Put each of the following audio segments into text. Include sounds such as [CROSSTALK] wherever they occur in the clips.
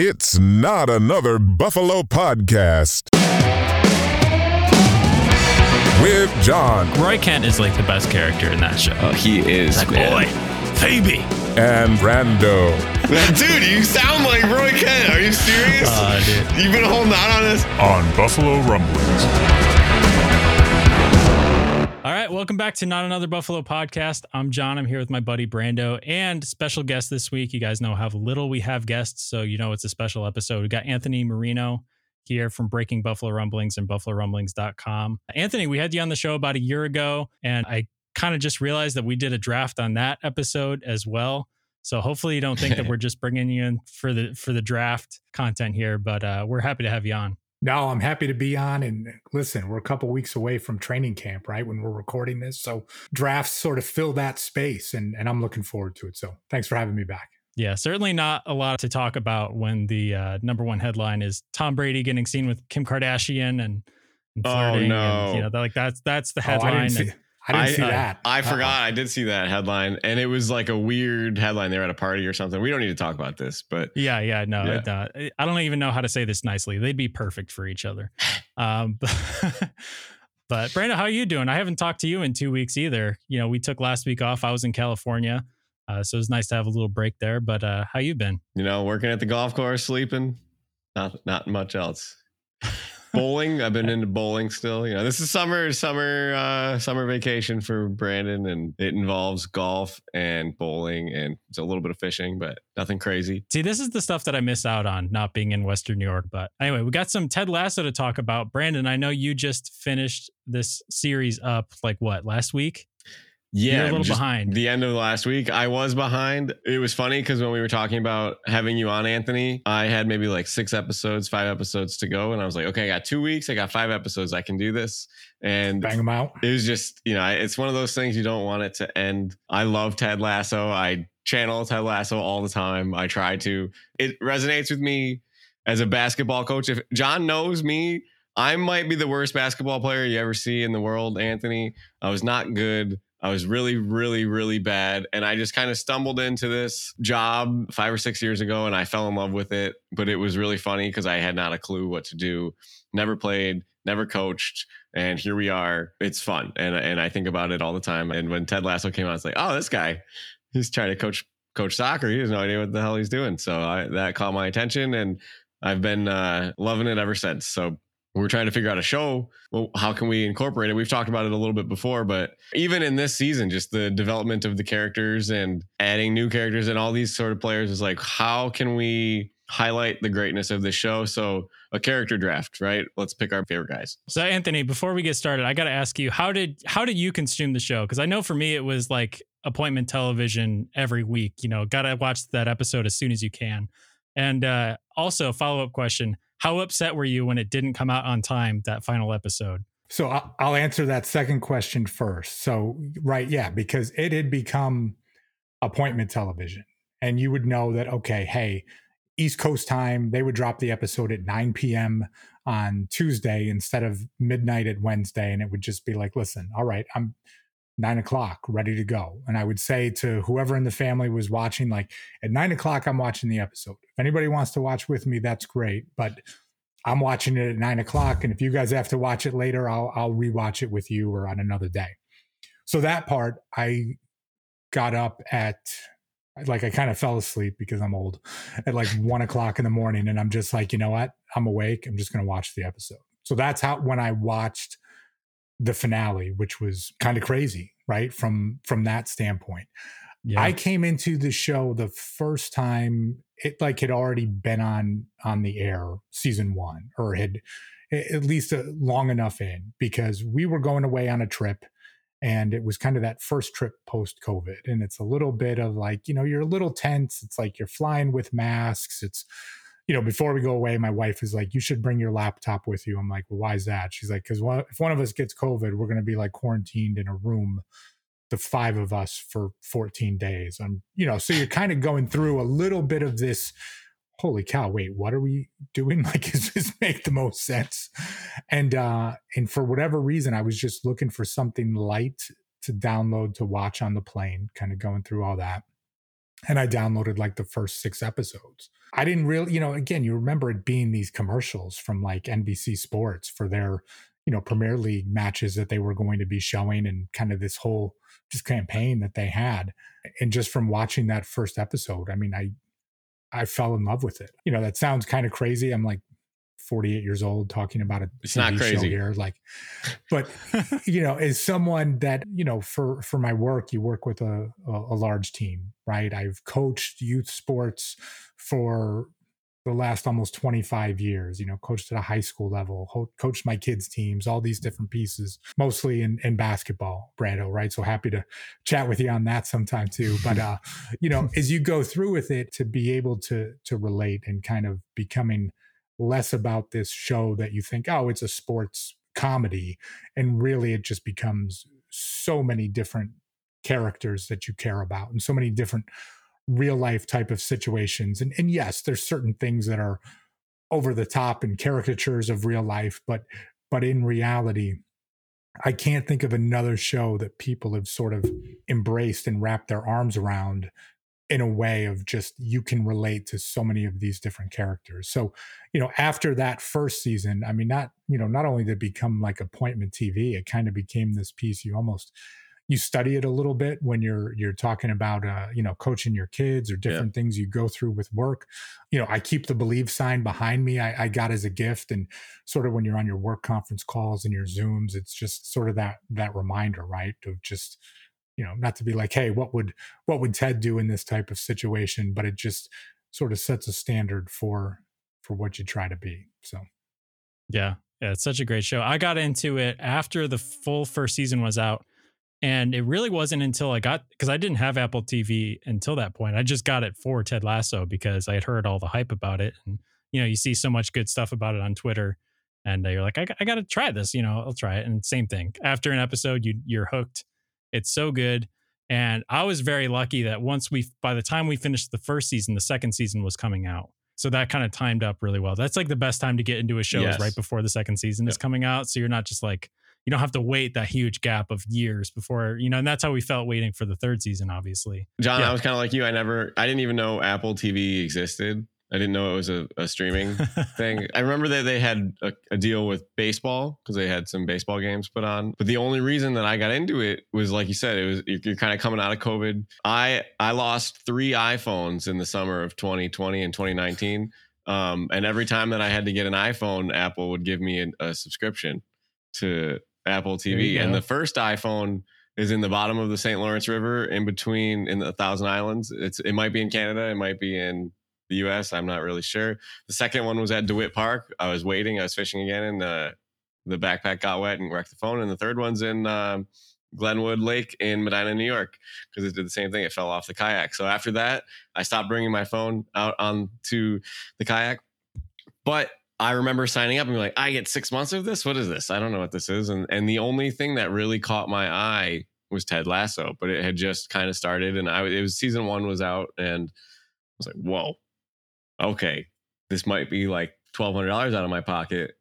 It's not another Buffalo podcast. With Jon Roy Kent is like the best character in that show. Oh, he is. Like, man. boy, Phoebe. and Brando. dude, you sound like Roy Kent. Are you serious? Uh, dude. You've been holding out on us? on Buffalo Rumblings. All right, welcome back to Not Another Buffalo podcast. I'm Jon. I'm here with my buddy Brando and special guest this week. You guys know how little we have guests, so you know it's a special episode. We got Anthony Marino here from Breaking Buffalo Rumblings and BuffaloRumblings.com. Anthony, we had you on the show about a year ago, and I kind of just realized that we did a draft on that episode as well. So hopefully you don't think that [LAUGHS] we're just bringing you in for the for the draft content here, but uh, we're happy to have you on. No, I'm happy to be on. And listen, we're a couple weeks away from training camp, right? When we're recording this. So drafts sort of fill that space and, and I'm looking forward to it. So thanks for having me back. Yeah, certainly not a lot to talk about when the uh, number one headline is Tom Brady getting seen with Kim Kardashian and, and Oh, no. And, you know, that, like that's that's the Oh, I headline. didn't see, and- I didn't see I- that. I forgot. I did see that headline, and it was like a weird headline. They were at a party or something. We don't need to talk about this, but yeah, yeah, no, Yeah. it, uh, I don't even know how to say this nicely. They'd be perfect for each other. [SIGHS] Um, but, [LAUGHS] but Brandon, how are you doing? I haven't talked to you in two weeks either. You know, we took last week off. I was in California, uh, so it was nice to have a little break there. But uh, how you been? you know, working at the golf course, sleeping, not not much else. [LAUGHS] bowling. I've been into bowling still. You know, this is summer, summer, uh, summer vacation for Brandon, and it involves golf and bowling, and it's a little bit of fishing, but nothing crazy. See, this is the stuff that I miss out on not being in Western New York. But anyway, we got some Ted Lasso to talk about. Brandon, I know you just finished this series up like what last week? Yeah, You're a little behind. The end of the last week, I was behind. It was funny because when we were talking about having you on, Anthony, I had maybe like six episodes, five episodes to go, and I was like, okay, I got two weeks, I got five episodes, I can do this. And Bang them out. it was just, you know, it's one of those things you don't want it to end. I love Ted Lasso. I channel Ted Lasso all the time. I try to. It resonates with me as a basketball coach. If Jon knows me, I might be the worst basketball player you ever see in the world, Anthony. I was not good. I was really, really, really bad. And I just kind of stumbled into this job five or six years ago and I fell in love with it. But it was really funny because I had not a clue what to do. Never played, never coached. And here we are. It's fun. And, and I think about it all the time. And when Ted Lasso came out, it's like, oh, this guy, he's trying to coach coach soccer. He has no idea what the hell he's doing. So I, that caught my attention and I've been uh, loving it ever since. So we're trying to figure out a show. Well, how can we incorporate it? We've talked about it a little bit before, but even in this season, just the development of the characters and adding new characters and all these sort of players is like, how can we highlight the greatness of the show? So a character draft, right? Let's pick our favorite guys. So Anthony, before we get started, I got to ask you how did how did you consume the show? Because I know for me it was like appointment television every week. You know, got to watch that episode as soon as you can. And uh, also, follow up question: How upset were you when it didn't come out on time? That final episode. So I'll, answer that second question first. So, right. Yeah. Because it had become appointment television. And you would know that, okay, hey, East Coast time, they would drop the episode at 9 p.m. on Tuesday instead of midnight at Wednesday. And it would just be like, listen, all right, I'm nine o'clock, ready to go. And I would say to whoever in the family was watching, like, at nine o'clock, I'm watching the episode. If anybody wants to watch with me, that's great. But I'm watching it at nine o'clock. And if you guys have to watch it later, I'll, I'll rewatch it with you or on another day. So that part, I got up at like I kind of fell asleep because I'm old at like one o'clock in the morning, and I'm just like, you know what? I'm awake. I'm just going to watch the episode. So that's how when I watched the finale, which was kind of crazy, right? From from that standpoint, Yeah. I came into the show the first time it like had already been on on the air season one or had at least uh long enough in because we were going away on a trip and it was kind of that first trip post covid and it's a little bit of like you know you're a little tense it's like you're flying with masks it's you know before we go away my wife is like you should bring your laptop with you. I'm like well why is that? She's like because if one of us gets covid we're going to be like quarantined in a room the five of us for 14 days. I'm you know so you're kind of going through a little bit of this holy cow wait what are we doing? [LAUGHS] Like does this make the most sense? And uh and for whatever reason i was just looking for something light to download to watch on the plane kind of going through all that and I downloaded like the first six episodes. I didn't really, you know, again, you remember it being these commercials from like NBC Sports for their, you know, Premier League matches that they were going to be showing and kind of this whole just campaign that they had. And just from watching that first episode, I mean, I I fell in love with it. You know, that sounds kind of crazy. I'm like 48 years old talking about a it's not crazy. here like but [LAUGHS] you know as someone that you know for for my work you work with a, a, a large team right? I've coached youth sports for the last almost 25 years you know coached at a high school level ho- coached my kids teams all these different pieces mostly in, in basketball brando right? So happy to chat with you on that sometime too. But uh [LAUGHS] you know as you go through with it to be able to to relate and kind of becoming less about this show that you think, oh, it's a sports comedy. And really, it just becomes so many different characters that you care about and so many different real life type of situations. And, and yes, there's certain things that are over the top and caricatures of real life, but but in reality, I can't think of another show that people have sort of embraced and wrapped their arms around in a way of just you can relate to so many of these different characters. So, you know, after that first season, I mean, not, you know, not only did it become like appointment TV, it kind of became this piece you almost you study it a little bit when you're you're talking about uh, you know coaching your kids or different yeah. things you go through with work you know i keep the believe sign behind me I, I, got as a gift and sort of when you're on your work conference calls and your zooms it's just sort of that that reminder right of just you know not to be like hey what would what would ted do in this type of situation? But it just sort of sets a standard for for what you try to be so. Yeah yeah it's such a great show. I got into it after the full first season was out and it really wasn't until i got because i didn't have apple tv until that point. I just got it for ted lasso because i had heard all the hype about it and you know you see so much good stuff about it on twitter and you're like i, I got to try this you know i'll try it and same thing. After an episode you you're hooked it's so good. And I was very lucky that once we, by the time we finished the first season, the second season was coming out. So that kind of timed up really well. That's like the best time to get into a show yes. is right before the second season yep. is coming out. So you're not just like, you don't have to wait that huge gap of years before, you know, and that's how we felt waiting for the third season, obviously. Jon, yeah. I was kind of like you. I never, I didn't even know Apple TV existed. I didn't know it was a, a streaming [LAUGHS] thing. I remember that they had a, a deal with baseball because they had some baseball games put on. But the only reason that I got into it was, like you said, it was you're, you're kind of coming out of COVID. I I lost three iPhones in the summer of 2020 and 2019. Um, and every time that I had to get an iPhone, Apple would give me a, a subscription to Apple TV. And the first iPhone is in the bottom of the St. Lawrence River, in between in the Thousand Islands. It's it might be in Canada, it might be in the U.S. I'm not really sure. The second one was at DeWitt Park. I was waiting. I was fishing again, and the the backpack got wet and wrecked the phone. And the third one's in uh, Glenwood Lake in Medina, New York, because it did the same thing. It fell off the kayak. So after that, I stopped bringing my phone out onto the kayak. But I remember signing up and being like, I get six months of this. What is this? I don't know what this is. And and the only thing that really caught my eye was Ted Lasso, but it had just kind of started, and I it was season one was out, and I was like, whoa okay, this might be like twelve hundred dollars out of my pocket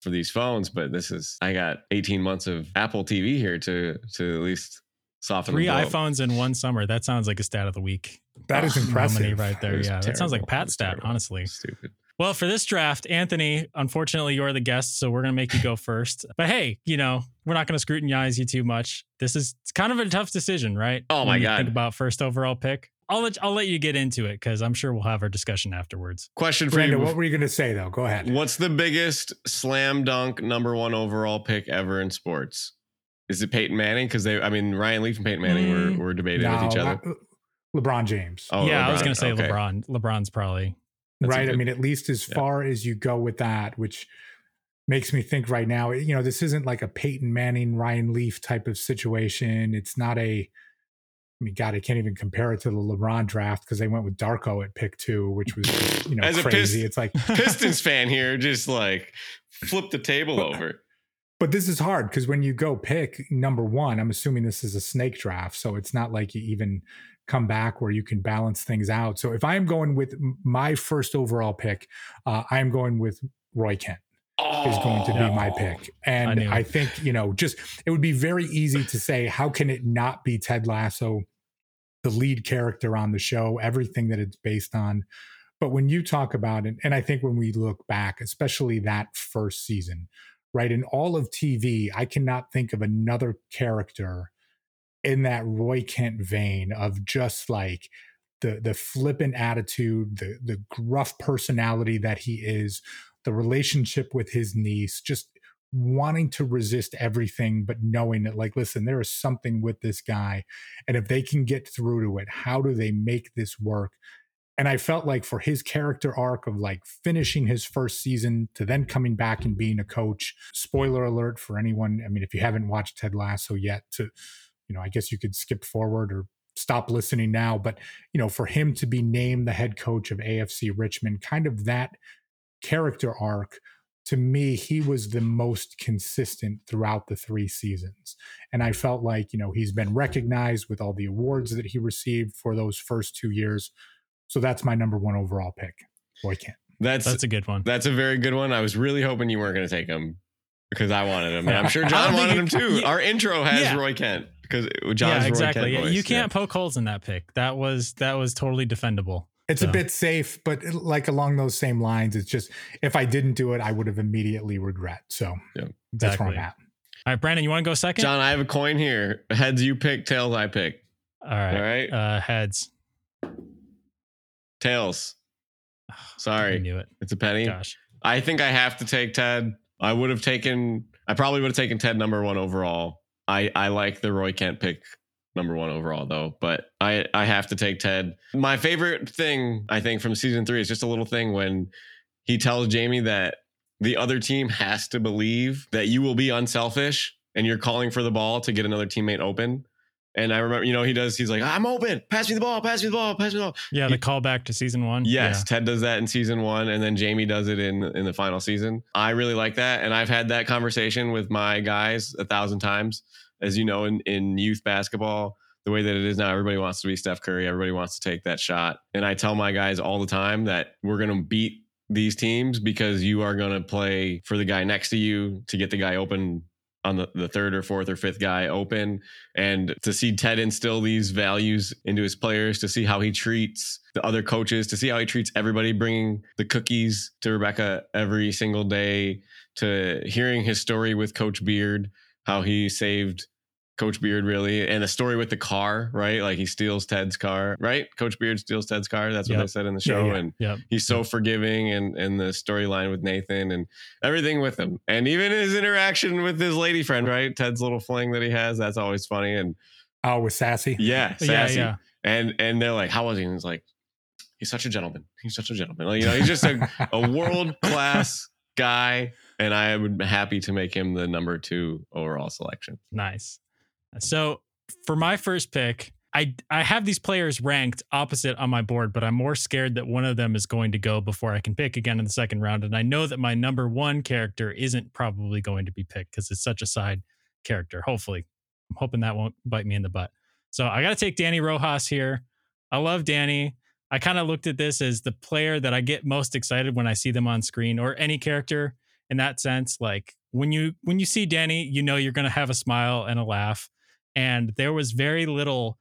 for these phones, but this is I got eighteen months of Apple TV here to to at least soften three iPhones in one summer. That sounds like a stat of the week. That is impressive. right there. Yeah, terrible. that sounds like Pat stat. Terrible. Honestly, stupid. Well, for this draft, Anthony, unfortunately, you're the guest, so we're going to make you go [LAUGHS] first. But hey, you know, we're not going to scrutinize you too much. This is kind of a tough decision, right? Oh my when god! Think about first overall pick. I'll let I'll let you get into it because I'm sure we'll have our discussion afterwards. Question for Brandon, you: What were you going to say though? Go ahead. What's the biggest slam dunk number one overall pick ever in sports? Is it Peyton Manning? Because they, I mean, Ryan Leaf and Peyton Manning mm, were, were debating no, with each other. LeBron James. Oh, yeah, LeBron. I was going to say okay. LeBron. LeBron's probably right. Good, I mean, at least as yeah. far as you go with that, which makes me think right now, you know, this isn't like a Peyton Manning, Ryan Leaf type of situation. It's not a I mean, God, I can't even compare it to the LeBron draft because they went with Darko at pick two, which was you know As crazy. A it's like [LAUGHS] Pistons fan here, just like flip the table but, over. But this is hard because when you go pick number one, I'm assuming this is a snake draft, so it's not like you even come back where you can balance things out. So if I'm going with my first overall pick, uh, I'm going with Roy Kent oh, is going to no. be oh, my pick. And I, I, think, you know, just it would be very easy to say, how can it not be Ted Lasso? the lead character on the show, everything that it's based on. But when you talk about it, and I think when we look back, especially that first season, right, in all of TV, I cannot think of another character in that Roy Kent vein of just like the the flippant attitude, the the gruff personality that he is, the relationship with his niece, just wanting to resist everything but knowing that like listen there is something with this guy and if they can get through to it how do they make this work? And i felt like for his character arc of like finishing his first season to then coming back and being a coach spoiler alert for anyone i mean if you haven't watched ted lasso yet to you know i guess you could skip forward or stop listening now but you know for him to be named the head coach of afc richmond kind of that character arc to me, he was the most consistent throughout the three seasons. And I felt like, you know, he's been recognized with all the awards that he received for those first two years. So that's my number one overall pick. Roy Kent. That's That's a good one. that's a very good one. I was really hoping you weren't going to take him because I wanted him, and I'm sure [LAUGHS] Jon think wanted him too. you- Our intro has Yeah. Roy Kent because Jon's yeah, Roy exactly. Kent voice. you can't poke holes in that pick. That was that was totally defendable. It's So- a bit safe, but like along those same lines, it's just if I didn't do it, I would have immediately regret. So that's where I'm at. All right, Brandon, you want to go second? Jon, I have a coin here. Heads you pick, tails I pick. All right. All right, Uh, heads. tails. I [SIGHS] Sorry, I knew it. it's a penny. Gosh. I think I have to take Ted. I would have taken. I probably would have taken Ted number one overall. I I like the Roy Kent pick number one overall though, but I I have to take Ted. My favorite thing I think from season three is just a little thing when he tells Jamie that the other team has to believe that you will be unselfish and you're calling for the ball to get another teammate open. And I remember, you know, he does. He's like, "I'm open. Pass me the ball. Pass me the ball. Pass me the ball." Yeah, the callback to season one. Yes, Ted does that in season one, and then Jamie does it in in the final season. I really like that, and I've had that conversation with my guys a thousand times. As you know, in in youth basketball, the way that it is now, everybody wants to be Steph Curry. Everybody wants to take that shot, and I tell my guys all the time that we're going to beat these teams because you are going to play for the guy next to you to get the guy open on the, the third or fourth or fifth guy open and to see ted instill these values into his players to see how he treats the other coaches to see how he treats everybody bringing the cookies to rebecca every single day to hearing his story with coach beard how he saved coach beard really and the story with the car right like he steals ted's car right coach beard steals ted's car that's what Yep. they said in the show yeah. and Yep. he's so forgiving and and the storyline with Nathan and everything with him and even his interaction with his lady friend right Ted's little fling that he has that's always funny and Oh, with Sassy. yeah Yeah, sassy. yeah. and and they're like how was he and he's like he's such a gentleman he's such a gentleman like, you know he's just a, a world class guy and I am happy to make him the number two overall selection Nice. So for my first pick, I I have these players ranked opposite on my board, but I'm more scared that one of them is going to go before I can pick again in the second round. And I know that my number one character isn't probably going to be picked because it's such a side character. Hopefully, I'm hoping that won't bite me in the butt. So I got to take Danny Rojas here. I love Danny. I kind of looked at this as the player that I get most excited when I see them on screen or any character in that sense. Like when you when you see Danny, you know you're gonna have a smile and a laugh. And there was very little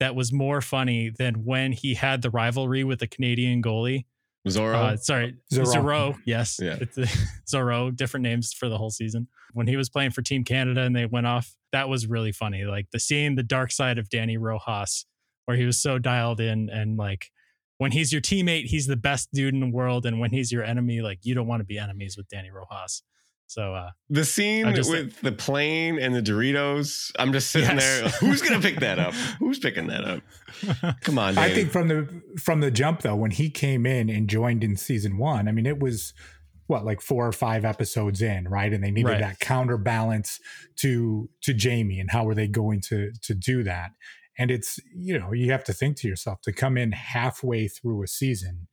that was more funny than when he had the rivalry with the Canadian goalie. Zorro Uh, sorry, Zorro. Zorro. Yes, Yeah. it's [LAUGHS] Zorro. Different names for the whole season. When he was playing for Team Canada and they went off, that was really funny. Like the seeing the dark side of Danny Rojas, where he was so dialed in and like when he's your teammate, he's the best dude in the world, and when he's your enemy, like you don't want to be enemies with Danny Rojas. So uh, the scene just- with the plane and the Doritos I'm just sitting Yes. there [LAUGHS] who's gonna pick that up [LAUGHS] who's picking that up come on I think from the from the jump though, when he came in and joined in season one, I mean, it was what like four or five episodes in, right? And they needed Right. that counterbalance to to Jamie, and how were they going to to do that? And it's you know you have to think to yourself to come in halfway through a season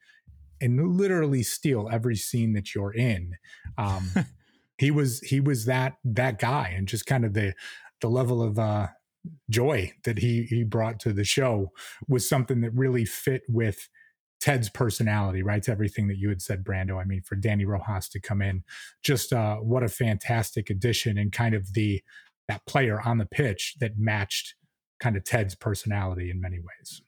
and literally steal every scene that you're in. Um, [LAUGHS] he was he was that that guy, and just kind of the the level of uh, joy that he he brought to the show was something that really fit with Ted's personality, right? To everything that you had said, Brando. I mean, for Danny Rojas to come in, just uh, what a fantastic addition and kind of the that player on the pitch that matched kind of Ted's personality in many ways.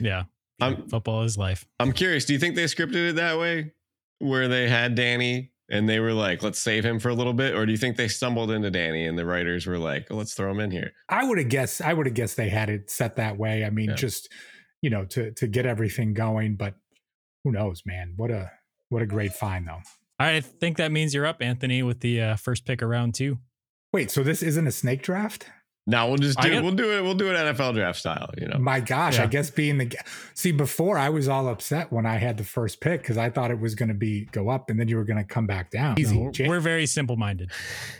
Yeah. I'm- football is life. I'm curious. Do you think they scripted it that way, where they had Danny and they were like, "Let's save him for a little bit," or do you think they stumbled into Danny and the writers were like, oh, "Let's throw him in here"? I would have guessed. I would have guessed they had it set that way. I mean, Yeah. just you know, to to get everything going. But who knows, man? What a what a great find, though. I think that means you're up, Anthony, with the uh, first pick of round two. Wait, so this isn't a snake draft? Now we'll just do get- we'll do it. We'll do it NFL draft style. You know. My gosh, I guess being the see before I was all upset when I had the first pick because I thought it was going to be go up and then you were going to come back down. Easy, No, we're, we're very simple minded.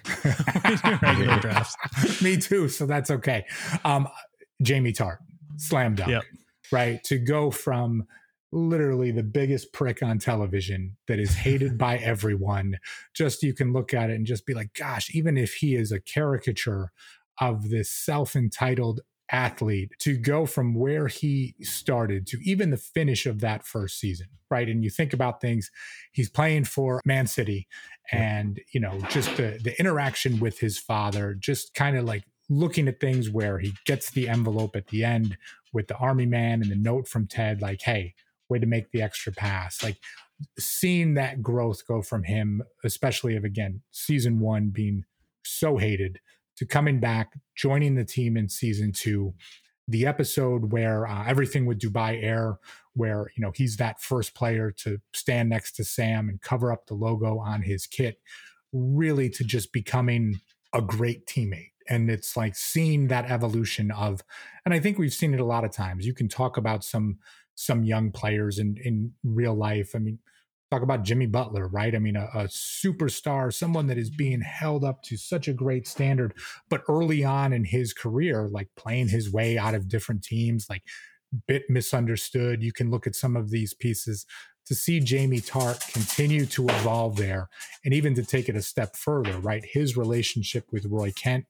[LAUGHS] regular drafts. [LAUGHS] Me too, so that's okay. Um, Jamie Tartt, slam dunk, Yep. right? To go from literally the biggest prick on television that is hated [LAUGHS] by everyone, just you can look at it and just be like, gosh, even if he is a caricature of this self entitled athlete, to go from where he started to even the finish of that first season, right? And you think about things, he's playing for Man City and, you know, just the, the interaction with his father, just kind of like looking at things where he gets the envelope at the end with the army man and the note from Ted, like, hey, way to make the extra pass. Like seeing that growth go from him, especially of again, season one being so hated to coming back, joining the team in season two, the episode where uh, everything with Dubai Air, where you know he's that first player to stand next to Sam and cover up the logo on his kit, really to just becoming a great teammate. And it's like seeing that evolution of, and I think we've seen it a lot of times. You can talk about some some young players in in real life. I mean, talk about Jimmy Butler, right? I mean, a, a superstar, someone that is being held up to such a great standard, but early on in his career, like playing his way out of different teams, like bit misunderstood. You can look at some of these pieces to see Jamie Tartt continue to evolve there and even to take it a step further, right? His relationship with Roy Kent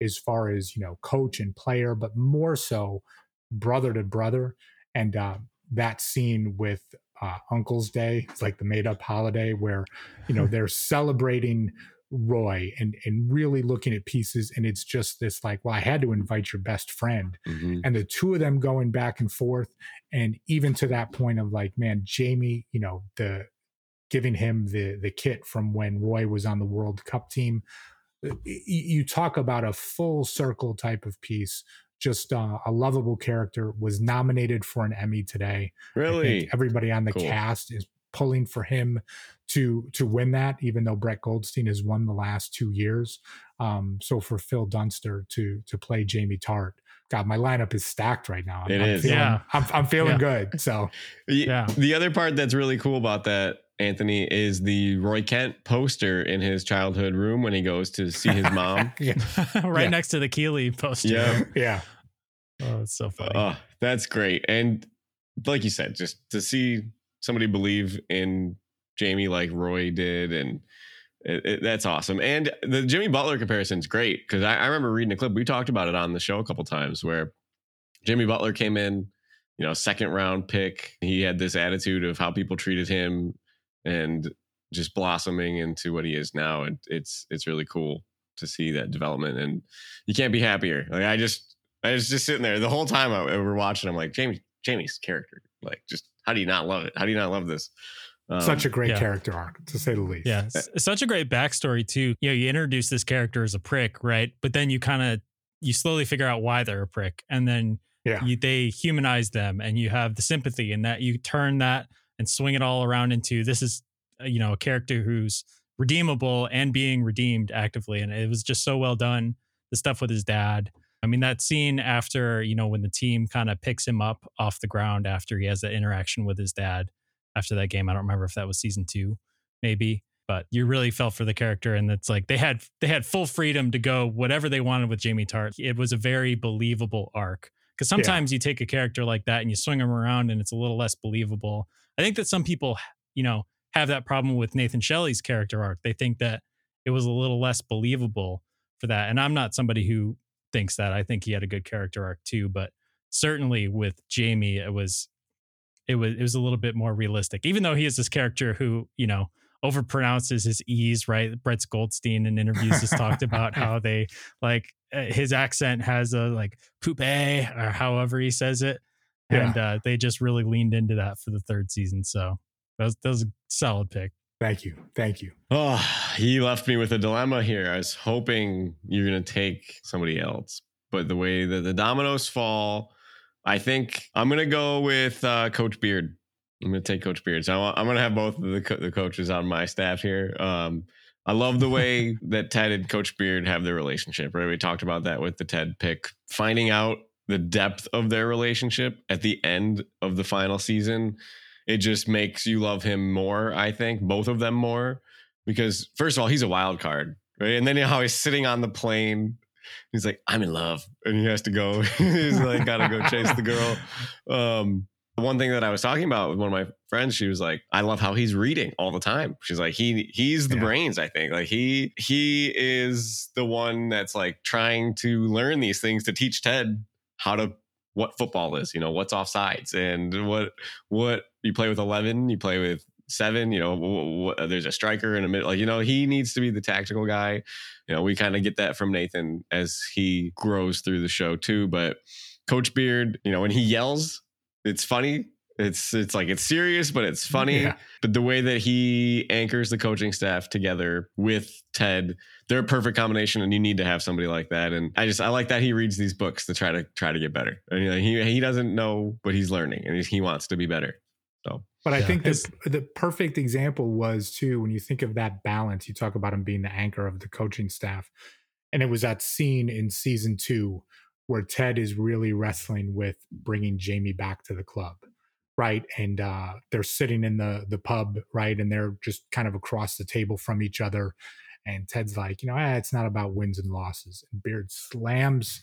as far as, you know, coach and player, but more so brother to brother. And uh, that scene with uh, Uncle's Day, it's like the made up holiday where, you know, they're [LAUGHS] celebrating Roy and and really looking at pieces. And it's just this like, well, I had to invite your best friend Mhm. and the two of them going back and forth and even to that point of like man jamie you know the giving him the the kit from when roy was on the world cup team Uh, you talk about a full circle type of piece just uh, a lovable character was nominated for an emmy today Really? everybody on the Cool. cast is pulling for him to to win that even though brett goldstein has won the last two years um, so for phil dunster to to play jamie tartt god my lineup is stacked right now i'm, It I'm is. feeling, Yeah. I'm, I'm feeling Yeah. good so [LAUGHS] Y- Yeah. The other part that's really cool about that, Anthony, is the Roy Kent poster in his childhood room when he goes to see his mom. [LAUGHS] yeah [LAUGHS] right Yeah. next to the Keeley poster. Yeah. [LAUGHS] yeah Oh, it's so funny. Oh, that's great. And like you said, just to see somebody believe in Jamie like Roy did, and it, it- that's awesome. And the Jimmy Butler comparison is great because I, I remember reading a clip. We talked about it on the show a couple times where Jimmy Butler came in, you know, second round pick. He had this attitude of how people treated him and just blossoming into what he is now. And it's it's really cool to see that development. And you can't be happier. Like I just I was just sitting there the whole time I, we were watching. I'm like, Jamie, Jamie's character. Like, just how do you not love it? How do you not love this? Um, such a great yeah. character arc to say the least Yeah, s- such a great backstory too. You know, you introduce this character as a prick, right? But then you kind of you slowly figure out why they're a prick, and then Yeah. you, they humanize them, and you have the sympathy, and that you turn that and swing it all around into this is uh, you know a character who's redeemable and being redeemed actively, and it was just so well done. The stuff with his dad. I mean, that scene after you know when the team kind of picks him up off the ground after he has that interaction with his dad after that game. I don't remember if that was season two, maybe, but you really felt for the character, and it's like they had they had full freedom to go whatever they wanted with Jamie Tartt. It was a very believable arc because sometimes you take a character like that and you swing him around, and it's a little less believable. I think that some people, you know, have that problem with Nathan Shelley's character arc. They think that it was a little less believable for that, and I'm not somebody who thinks that. I think he had a good character arc too, but certainly with Jamie, it was it was it was a little bit more realistic. Even though he is this character who you know overpronounces his e's, right? Brett Goldstein in interviews has talked about how they like uh, his accent has a like poupe or however he says it. And uh, they just really leaned into that for the third season. So that was, that was a solid pick. Thank you. Thank you. Oh, he left me with a dilemma here. I was hoping you're going to take somebody else, but the way that the dominoes fall, I think I'm going to go with uh, Coach Beard. I'm going to take Coach Beard. So I'm going to have both of the, co- the coaches on my staff here. Um, I love the way [LAUGHS] that Ted and Coach Beard have their relationship, right? We talked about that with the Ted pick. Finding out the depth of their relationship at the end of the final season, it just makes you love him more, I think, both of them more. Because first of all, he's a wild card, right? And then you know how he's sitting on the plane. He's like, I'm in love. And he has to go. [LAUGHS] he's like, gotta go chase the girl. [LAUGHS] Um, one thing that I was talking about with one of my friends, she was like, I love how he's reading all the time. She's like, he he's the Yeah. brains, I think. Like he he is the one that's like trying to learn these things to teach Ted how to what football is, you know, what's offsides and what what you play with 11, you play with seven, you know, wh- wh- there's a striker in a middle, like, you know, he needs to be the tactical guy. You know, we kind of get that from Nathan as he grows through the show too. But Coach Beard, you know, when he yells, it's funny. It's it's like it's serious, but it's funny. Yeah. But the way that he anchors the coaching staff together with Ted, they're a perfect combination, and you need to have somebody like that. And I just I like that he reads these books to try to try to get better. And you know, he he doesn't know, but he's learning, and he, he wants to be better. So, but I Yeah, think his- the the perfect example was too when you think of that balance. You talk about him being the anchor of the coaching staff, and it was that scene in season two where Ted is really wrestling with bringing Jamie back to the club, right? And uh, they're sitting in the the pub, right, and they're just kind of across the table from each other. And Ted's like, you know, eh, it's not about wins and losses. And Beard slams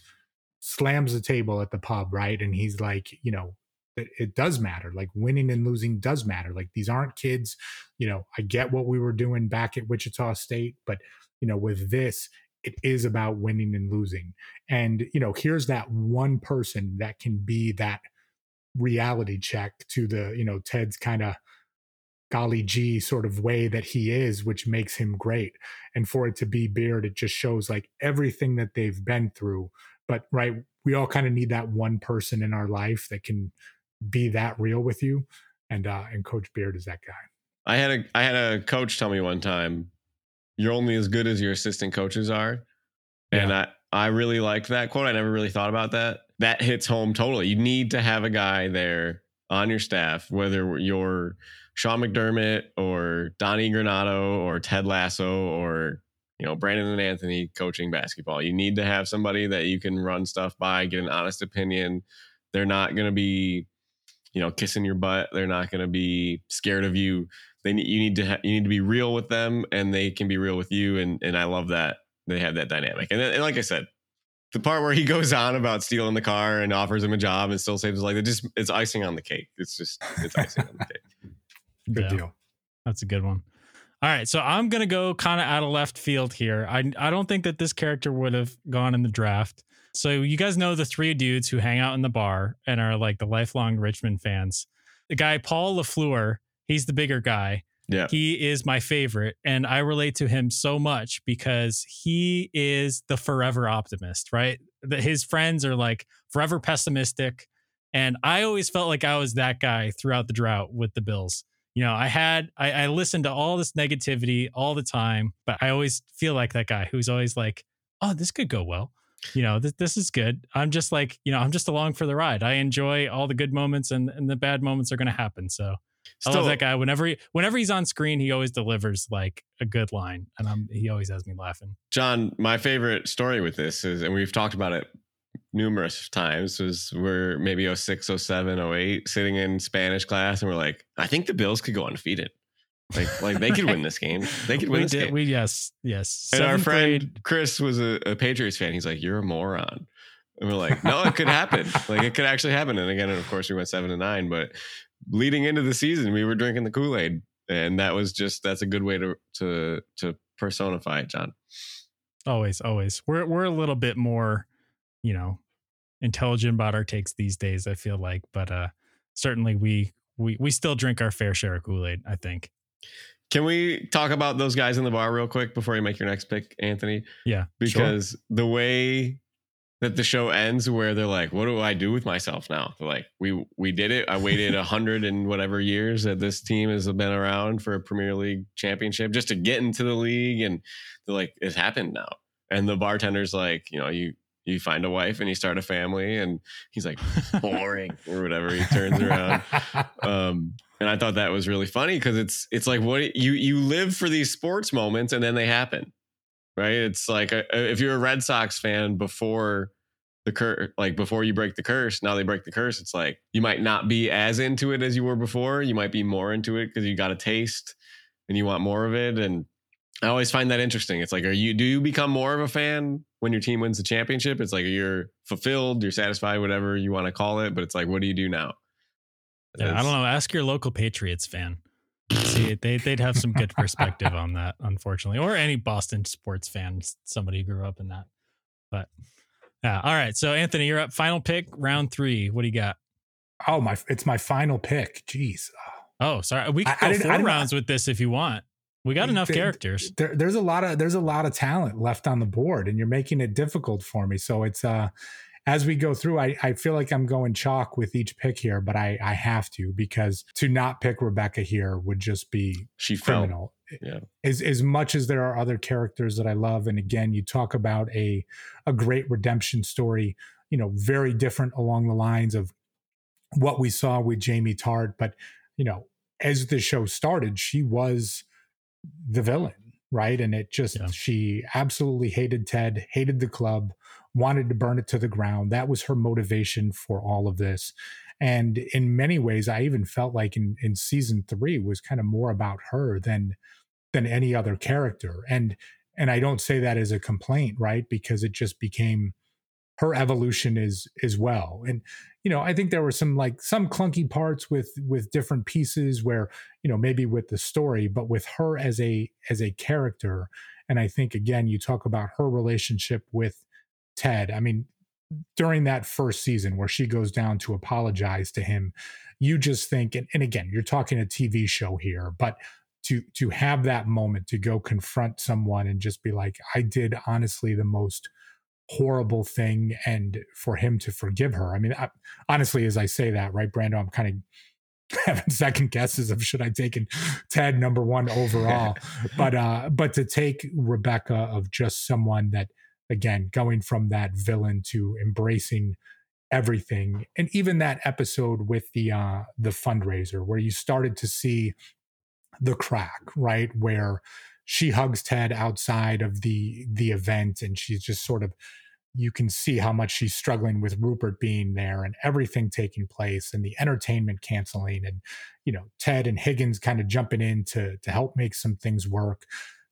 slams the table at the pub, right? And he's like, you know, that it does matter. Like winning and losing does matter. Like these aren't kids. You know, I get what we were doing back at Wichita State, but you know, with this, it is about winning and losing. And you know, here's that one person that can be that reality check to the, you know, Ted's kind of golly gee sort of way that he is, which makes him great. And for it to be Beard, it just shows like everything that they've been through. But right, we all kind of need that one person in our life that can be that real with you. And uh and Coach Beard is that guy. I had a I had a coach tell me one time, you're only as good as your assistant coaches are. And I I really liked that quote. I never really thought about that. That hits home totally. You need to have a guy there on your staff, whether you're Sean McDermott or Donnie Granado or Ted Lasso or you know Brandon and Anthony coaching basketball. You need to have somebody that you can run stuff by, get an honest opinion. They're not going to be you know kissing your butt. They're not going to be scared of you. They you need to ha- you need to be real with them, and they can be real with you. And and I love that they have that dynamic. And, then- and like I said, the part where he goes on about stealing the car and offers him a job and still saves his life, it just it's icing on the cake. It's just it's icing on the cake. [LAUGHS] Good Yeah. deal. That's a good one. All right, so I'm gonna go kind of out of left field here. I I don't think that this character would have gone in the draft. So you guys know the three dudes who hang out in the bar and are like the lifelong Richmond fans. The guy Paul Lafleur, he's the bigger guy. Yeah. He is my favorite, and I relate to him so much because he is the forever optimist. Right, that his friends are like forever pessimistic, and I always felt like I was that guy throughout the drought with the Bills you know i had I, I listened to all this negativity all the time but i always feel like that guy who's always like oh this could go well you know this, this is good i'm just like you know i'm just along for the ride i enjoy all the good moments and, and the bad moments are going to happen so i love that guy whenever he whenever he's on screen he always delivers like a good line and i'm he always has me laughing Jon, my favorite story with this is, and we've talked about it numerous times, was we're maybe 06, 07, 08, sitting in Spanish class, and we're like, I think the Bills could go undefeated. Like, like they could win this game. [LAUGHS] They could win we this did game. we yes yes and our friend grade- Chris was a, a Patriots fan. He's like, You're a moron. And we're like, No, it could [LAUGHS] happen. like, it could actually happen. And again, and of course, we went seven to nine, but leading into the season, we were drinking the Kool Aid. And that was just, that's a good way to, to, to personify it, Jon. always always we're we're a little bit more you know intelligent about our takes these days i feel like but uh certainly we we we still drink our fair share of kool-aid i think Can we talk about those guys in the bar real quick before you make your next pick, Anthony? Yeah, Because the way that the show ends, where they're like, "What do I do with myself now?" They're like, "We we did it. I waited a hundred and whatever years that this team has been around for a Premier League championship just to get into the league, and they're like, it's happened now." And the bartender's like, "You know, you you find a wife and you start a family," and he's like, [LAUGHS] "Boring" or whatever. He turns around. [LAUGHS] um, and I thought that was really funny because it's it's like what you you live for these sports moments and then they happen, right? It's like uh, if you're a Red Sox fan before the curse, like before you break the curse, now they break the curse. It's like you might not be as into it as you were before. You might be more into it because you got a taste and you want more of it. And I always find that interesting. It's like, are you do you become more of a fan when your team wins the championship? It's like you're fulfilled, you're satisfied, whatever you want to call it. But it's like, what do you do now? Yeah, I don't know. Ask your local Patriots fan. See, they they'd have some good perspective on that, unfortunately, or any Boston sports fan, somebody who grew up in that. But yeah, all right. So Anthony, you're up. Final pick, round three. What do you got? oh my! It's my final pick. Jeez. Oh, sorry. We can I go didn't- I four didn't- rounds with this if you want. We got enough Th- characters. There, there's a lot of there's a lot of talent left on the board, and you're making it difficult for me. So it's uh, as we go through, I I feel like I'm going chalk with each pick here, but I I have to because to not pick Rebecca here would just be she criminal. Yeah. As as much as there are other characters that I love, and again, you talk about a a great redemption story, you know, very different along the lines of what we saw with Jamie Tartt, but you know, as the show started, she was the villain, right? And it just Yeah. she absolutely hated Ted, hated the club, wanted to burn it to the ground. That was her motivation for all of this. And in many ways, I even felt like in, in season three was kind of more about her than than any other character. And and I don't say that as a complaint, right? Because it just became her evolution is as well. And you know, I think there were some like some clunky parts with with different pieces where you know maybe with the story, but with her as a as a character. And I think again, you talk about her relationship with Ted. I mean, during that first season where she goes down to apologize to him, you just think, and, and again, you're talking a TV show here, but to to have that moment to go confront someone and just be like, I did honestly the most horrible thing, and for him to forgive her. I mean, I, honestly, as I say that, right, Brando, I'm kind of [LAUGHS] having second guesses of should I taken Ted number one [LAUGHS] overall, but uh, but to take Rebecca of just someone that again going from that villain to embracing everything. And even that episode with the uh the fundraiser where you started to see the crack right where she hugs ted outside of the the event and she's just sort of you can see how much she's struggling with rupert being there and everything taking place and the entertainment canceling and you know ted and higgins kind of jumping in to to help make some things work.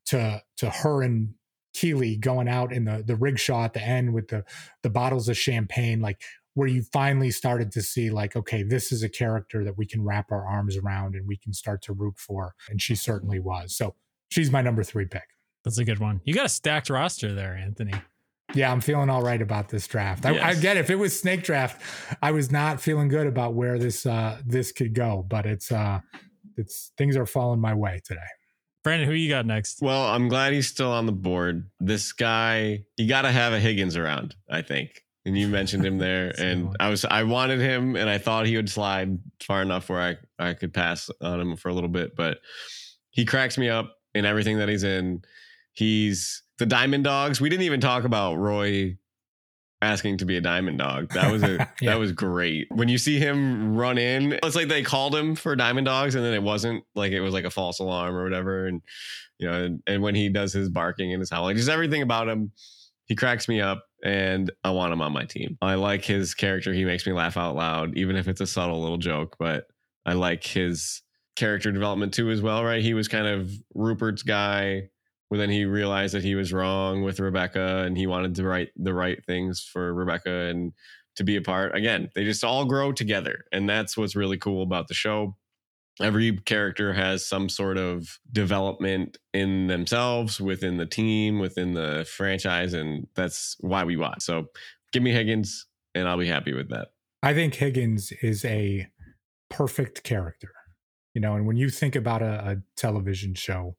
To to her and keeley going out in the the rickshaw at the end with the the bottles of champagne like where you finally started to see like okay this is a character that we can wrap our arms around and we can start to root for and she certainly was. So she's my number three pick. That's a good one. You got a stacked roster there, Anthony. yeah i'm feeling all right about this draft. I, I get if it was snake draft i was not feeling good about where this uh this could go but it's uh it's things are falling my way today Brandon, who you got next? Well, I'm glad he's still on the board. This guy, you got to have a Higgins around, I think. And you mentioned him there, [LAUGHS] That's a good and one. I was I wanted him, and I thought he would slide far enough where I I could pass on him for a little bit, but he cracks me up in everything that he's in. He's the Diamond Dogs. We didn't even talk about Roy asking to be a diamond dog. That was a [LAUGHS] Yeah. that was great. When you see him run in, it's like they called him for diamond dogs and then it wasn't like it was like a false alarm or whatever. And you know, and, and when he does his barking and his howling, just everything about him, he cracks me up and I want him on my team. I like his character. He makes me laugh out loud, even if it's a subtle little joke, but I like his character development too as well, right? He was kind of Rupert's guy but then he realized that he was wrong with Rebecca and he wanted to write the right things for Rebecca and to be a part. Again, they just all grow together. And that's what's really cool about the show. Every character has some sort of development in themselves, within the team, within the franchise. And that's why we watch. So give me Higgins and I'll be happy with that. I think Higgins is a perfect character. you know, and when you think about a, a television show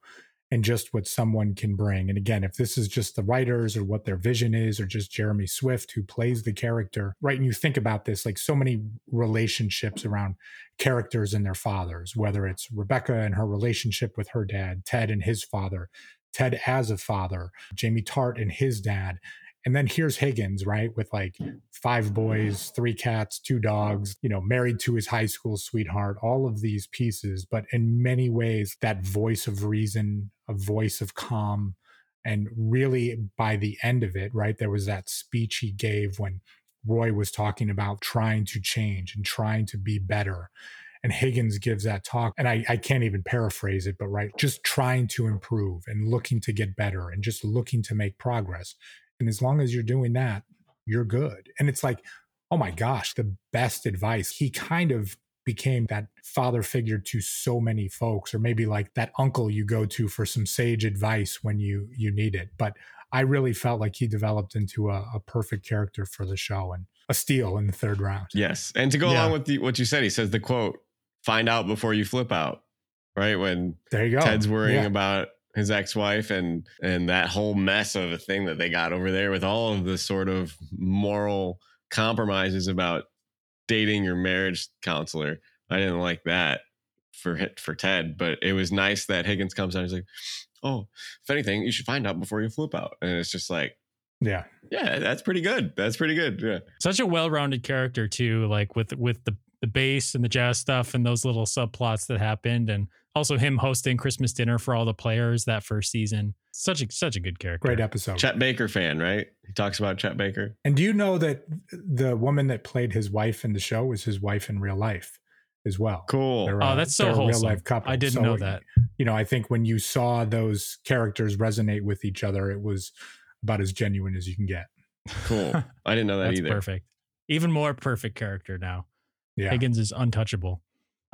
and just what someone can bring, and again, if this is just the writers or what their vision is, or just Jeremy Swift who plays the character, right? And you think about this, like so many relationships around characters and their fathers, whether it's Rebecca and her relationship with her dad, Ted and his father, Ted as a father, Jamie Tartt and his dad. And then here's Higgins, right? With like five boys, three cats, two dogs, you know, married to his high school sweetheart, all of these pieces. But in many ways, that voice of reason, a voice of calm. And really, by the end of it, right, there was that speech he gave when Roy was talking about trying to change and trying to be better. And Higgins gives that talk, and I, I can't even paraphrase it, but right, just trying to improve and looking to get better and just looking to make progress. And as long as you're doing that, you're good. And it's like, oh my gosh, the best advice. He kind of became that father figure to so many folks or maybe like that uncle you go to for some sage advice when you you need it but i really felt like he developed into a, a perfect character for the show and a steal in the third round Yes. And to go Yeah. along with the, what you said, he says the quote, find out before you flip out. Right. When there you go Ted's worrying Yeah. about his ex-wife and and that whole mess of a thing that they got over there with all of the sort of moral compromises about dating your marriage counselor. I didn't like that for for Ted, but it was nice that Higgins comes out. and He's like, "Oh, if anything, you should find out before you flip out." And it's just like, yeah yeah, that's pretty good. That's pretty good. Yeah. Such a well-rounded character too, like with with the the bass and the jazz stuff and those little subplots that happened, and also him hosting Christmas dinner for all the players that first season. Such a such a good character. great episode Chet Baker fan, right? He talks about Chet Baker. and do you know that the woman that played his wife in the show was his wife in real life as well Cool. They're, Oh, uh, that's so they're a wholesome. real life couple I didn't So, know that. you know i think when you saw those characters resonate with each other it was about as genuine as you can get Cool. I didn't know [LAUGHS] that That's either. perfect. Even more perfect character now. yeah Higgins is untouchable.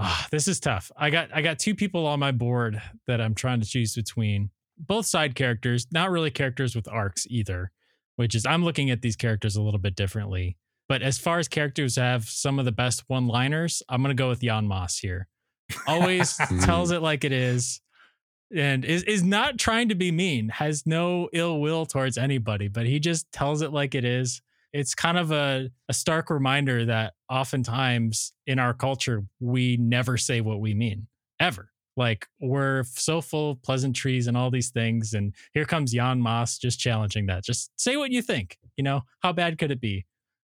Ah, this is tough. I got I got two people on my board that I'm trying to choose between. Both side characters, not really characters with arcs either, which is I'm looking at these characters a little bit differently. But as far as characters have some of the best one-liners, I'm gonna go with Jan Maas here. Always [LAUGHS] tells it like it is. And is is not trying to be mean, has no ill will towards anybody, but he just tells it like it is it's kind of a, a stark reminder that oftentimes in our culture we never say what we mean ever like we're so full of pleasantries and all these things and here comes jan maas just challenging that just say what you think you know how bad could it be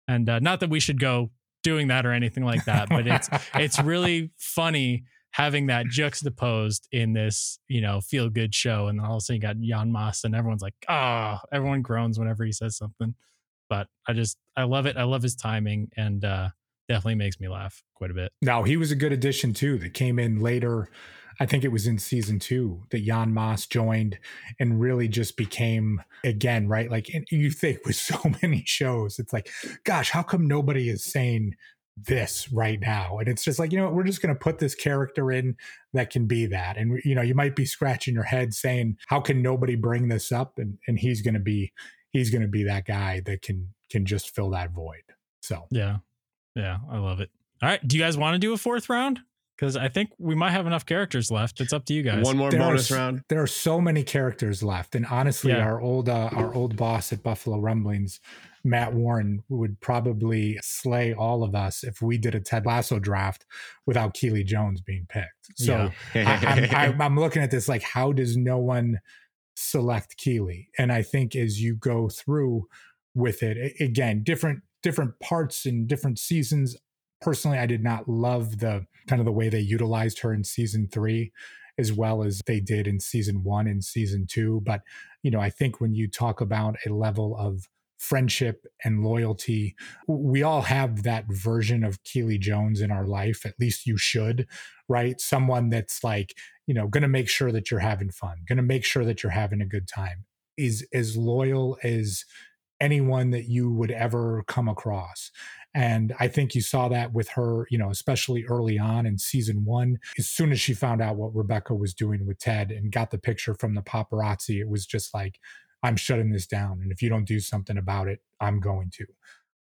and uh, not that we should go doing that or anything like that but it's [LAUGHS] it's really funny having that juxtaposed in this, you know, feel good show. And then all of a sudden you got Jan Maas and everyone's like, ah, everyone groans whenever he says something. But I just, I love it. I love his timing and uh, definitely makes me laugh quite a bit. No, he was a good addition too. That came in later. I think it was in season two that Jan Maas joined and really just became again right. Like you think with [LAUGHS] so many shows, it's like, gosh, how come nobody is saying this right now? And it's just like you know, we're just going to put this character in that can be that. And you know, you might be scratching your head saying, how can nobody bring this up? And and he's going to be he's going to be that guy that can can just fill that void. So Yeah. Yeah. I love it. All right. Do you guys want to do a fourth round? Because I think we might have enough characters left. It's up to you guys. One more There are bonus s- round. there are so many characters left and honestly Yeah. our old uh, our old boss at buffalo rumblings matt warren would probably slay all of us if we did a ted lasso draft without keely jones being picked so I, I'm, I'm, I'm looking at this like how does no one select keely and i think as you go through with it again different different parts in different seasons. Personally i did not love the kind of the way they utilized her in season three as well as they did in season one and season two but you know i think when you talk about a level of friendship and loyalty. We all have that version of keely jones in our life at least you should right? Someone that's like you know going to make sure that you're having fun going to make sure that you're having a good time is as loyal as anyone that you would ever come across. And i think you saw that with her you know especially early on in season one. As soon as she found out what rebecca was doing with ted and got the picture from the paparazzi it was just like i'm shutting this down and if you don't do something about it i'm going to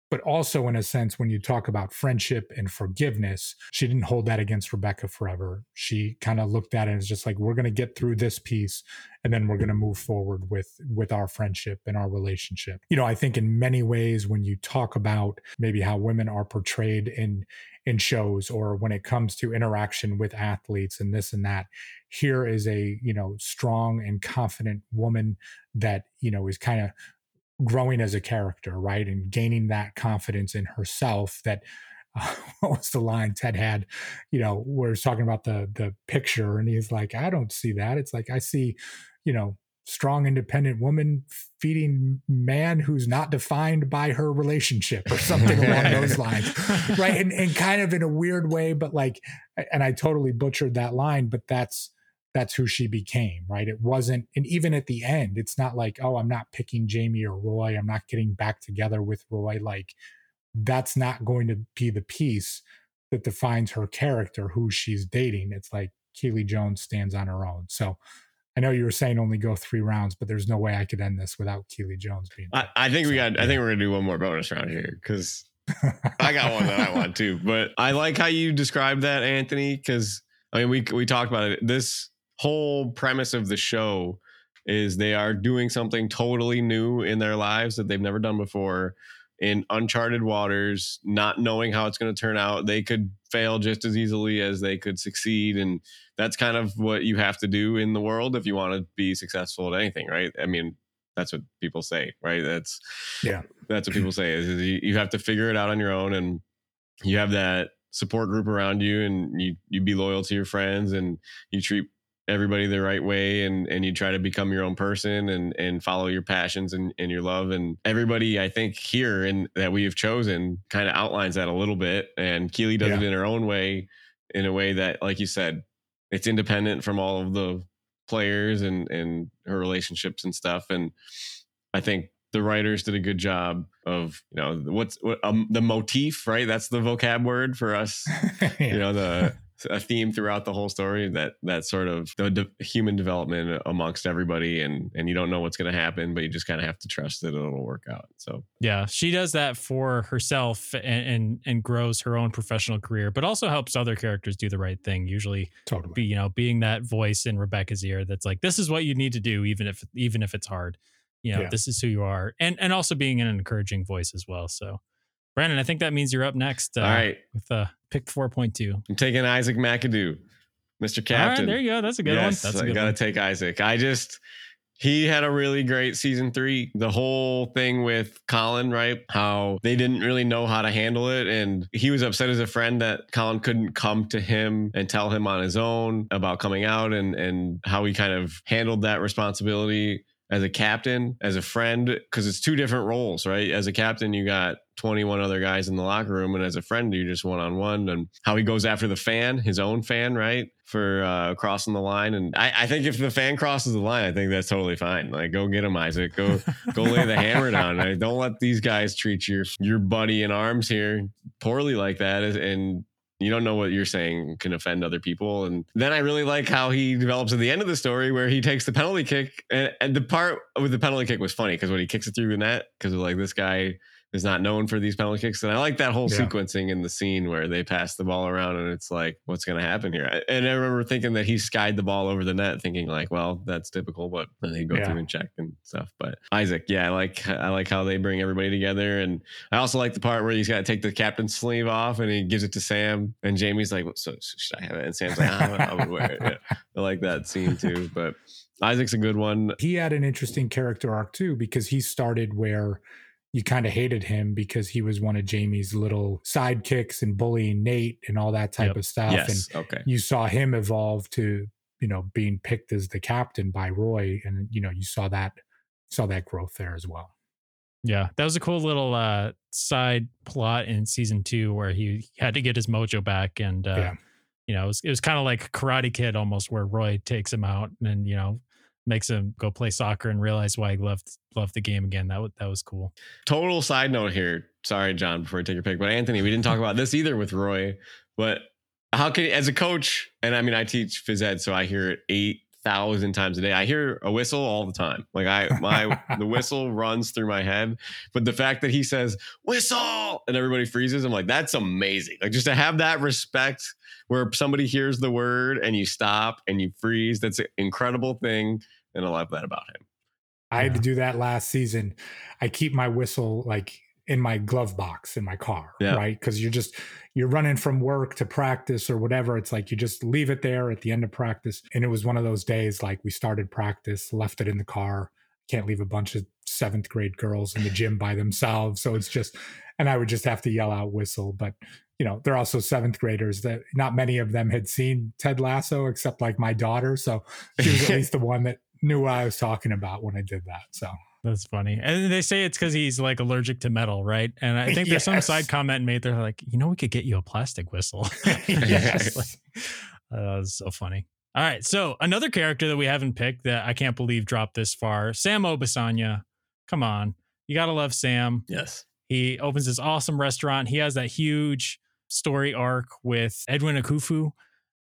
but also in a sense when you talk about friendship and forgiveness she didn't hold that against rebecca forever. She kind of looked at it as just like we're going to get through this piece and then we're going to move forward with with our friendship and our relationship. You know i think in many ways when you talk about maybe how women are portrayed in in shows or when it comes to interaction with athletes and this and that here is a you know strong and confident woman that you know is kind of growing as a character, right? And gaining that confidence in herself that uh, [LAUGHS] what was the line Ted had? You know, we're talking about the the picture, and he's like, I don't see that. It's like I see, you know, strong, independent woman feeding man who's not defined by her relationship or something [LAUGHS] along those lines, right? And and kind of in a weird way, but like, and I totally butchered that line, but that's that's who she became, right? It wasn't, and even at the end, it's not like, oh, I'm not picking Jamie or Roy. I'm not getting back together with Roy. Like, that's not going to be the piece that defines her character, who she's dating. It's like Keely Jones stands on her own. So I know you were saying only go three rounds, but there's no way I could end this without Keely Jones being. I, I, think so, we got. Yeah. I think we're gonna do one more bonus round here because [LAUGHS] I got one that I want to. But I like how you described that, Anthony. Because I mean, we we talked about it. This whole premise of the show is they are doing something totally new in their lives that they've never done before in uncharted waters, not knowing how it's going to turn out. They could fail just as easily as they could succeed. And that's kind of what you have to do in the world if you want to be successful at anything, right? I mean, that's what people say, right? That's yeah, that's what people say is, is you, you have to figure it out on your own and you have that support group around you and you you be loyal to your friends and you treat everybody the right way and and you try to become your own person and and follow your passions and, and your love. And everybody i think here and that we have chosen kind of outlines that a little bit. And keely does yeah. it in her own way in a way that like you said it's independent from all of the players and and her relationships and stuff. And i think the writers did a good job of you know what's what um, the motif right? That's the vocab word for us. [LAUGHS] Yeah. you know the a theme throughout the whole story that that sort of the de- human development amongst everybody and and you don't know what's going to happen but you just kind of have to trust that it'll work out so. Yeah she does that for herself and, and and grows her own professional career but also helps other characters do the right thing usually totally. be, you know being that voice in rebecca's ear that's like this is what you need to do even if even if it's hard. You know yeah. this is who you are and and also being an encouraging voice as well so Brandon, I think that means you're up next. Uh, All right. With uh, pick 4.2. I'm taking Isaac McAdoo, Mr. Captain. there you go. That's a good yes, one. That's I got to take Isaac. I just, he had a really great season three. The whole thing with Colin, right? How they didn't really know how to handle it. And he was upset as a friend that Colin couldn't come to him and tell him on his own about coming out and, and how he kind of handled that responsibility as a captain, as a friend, because it's two different roles, right? As a captain, you got 21 other guys in the locker room, and as a friend, you're just one on one. And how he goes after the fan, his own fan, right? For uh, crossing the line. And I, I, think if the fan crosses the line, I think that's totally fine. Like, go get him, Isaac. Go, go lay the hammer [LAUGHS] down. Like, don't let these guys treat your your buddy in arms here poorly like that. And you don't know what you're saying can offend other people. And then I really like how he develops at the end of the story where he takes the penalty kick. And, and the part with the penalty kick was funny because when he kicks it through the net, because like this guy is not known for these penalty kicks. And I like that whole yeah. sequencing in the scene where they pass the ball around and it's like, what's going to happen here? And I remember thinking that he skied the ball over the net, thinking like, well, that's typical, but then they go yeah. through and check and stuff. But Isaac, yeah, I like I like how they bring everybody together, and I also like the part where he's got to take the captain's sleeve off and he gives it to Sam, and Jamie's like, so should I have it? And Sam's like, oh, I would wear it. Yeah. [LAUGHS] I like that scene too, but. Isaac's a good one. He had an interesting character arc too because he started where you kind of hated him because he was one of Jamie's little sidekicks and bullying Nate and all that type yep. of stuff. Yes. And okay. you saw him evolve to, you know, being picked as the captain by Roy. And, you know, you saw that, saw that growth there as well. Yeah. That was a cool little uh, side plot in season two where he had to get his mojo back. And, uh, yeah. you know, it was, it was kind of like Karate Kid almost where Roy takes him out and, you know, makes him go play soccer and realize why he loved loved the game again. That w- that was cool. Total side note here. Sorry, Jon, before I take your pick, but Anthony, we didn't talk about this either with Roy. But how can as a coach, and I mean I teach phys ed, so I hear it eight thousand times a day. I hear a whistle all the time. Like I my the [LAUGHS] whistle runs through my head. But the fact that he says whistle and everybody freezes, I'm like, that's amazing. Like just to have that respect where somebody hears the word and you stop and you freeze, that's an incredible thing. And I love that about him. I had to do that last season. I keep my whistle like in my glove box in my car, Yeah. right? Because you're just you're running from work to practice or whatever. It's like you just leave it there at the end of practice. And it was one of those days like we started practice, left it in the car. Can't leave a bunch of seventh grade girls in the gym by themselves. So it's just, and I would just have to yell out whistle. But you know, they're also seventh graders that not many of them had seen Ted Lasso except like my daughter. So she was at [LAUGHS] least the one that knew what I was talking about when I did that. So That's funny. And they say it's because he's like allergic to metal, right? And I [LAUGHS] think there's some side comment made. They're like, you know, we could get you a plastic whistle. [LAUGHS] [LAUGHS] yes. Like, uh, that was so funny. All right. So another character that we haven't picked that I can't believe dropped this far, Sam Obisanya. Come on. You got to love Sam. Yes. He opens this awesome restaurant. He has that huge story arc with Edwin Akufo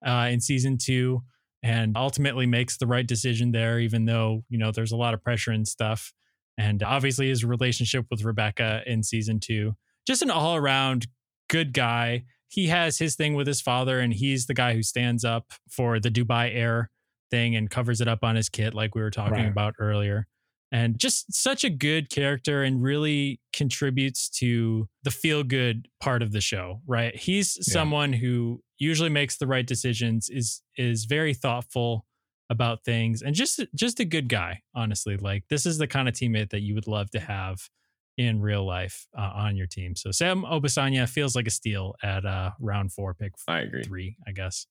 uh, in season two and ultimately makes the right decision there, even though, you know, there's a lot of pressure and stuff. And obviously his relationship with Rebecca in season two. Just an all around good guy. He has his thing with his father, and he's the guy who stands up for the Dubai Air thing and covers it up on his kit, like we were talking Right. about earlier and just such a good character and really contributes to the feel good part of the show right he's Yeah. someone who usually makes the right decisions is is very thoughtful about things and just just a good guy honestly like this is the kind of teammate that you would love to have in real life uh, on your team so sam obisanya feels like a steal at uh round four pick I agree. three i guess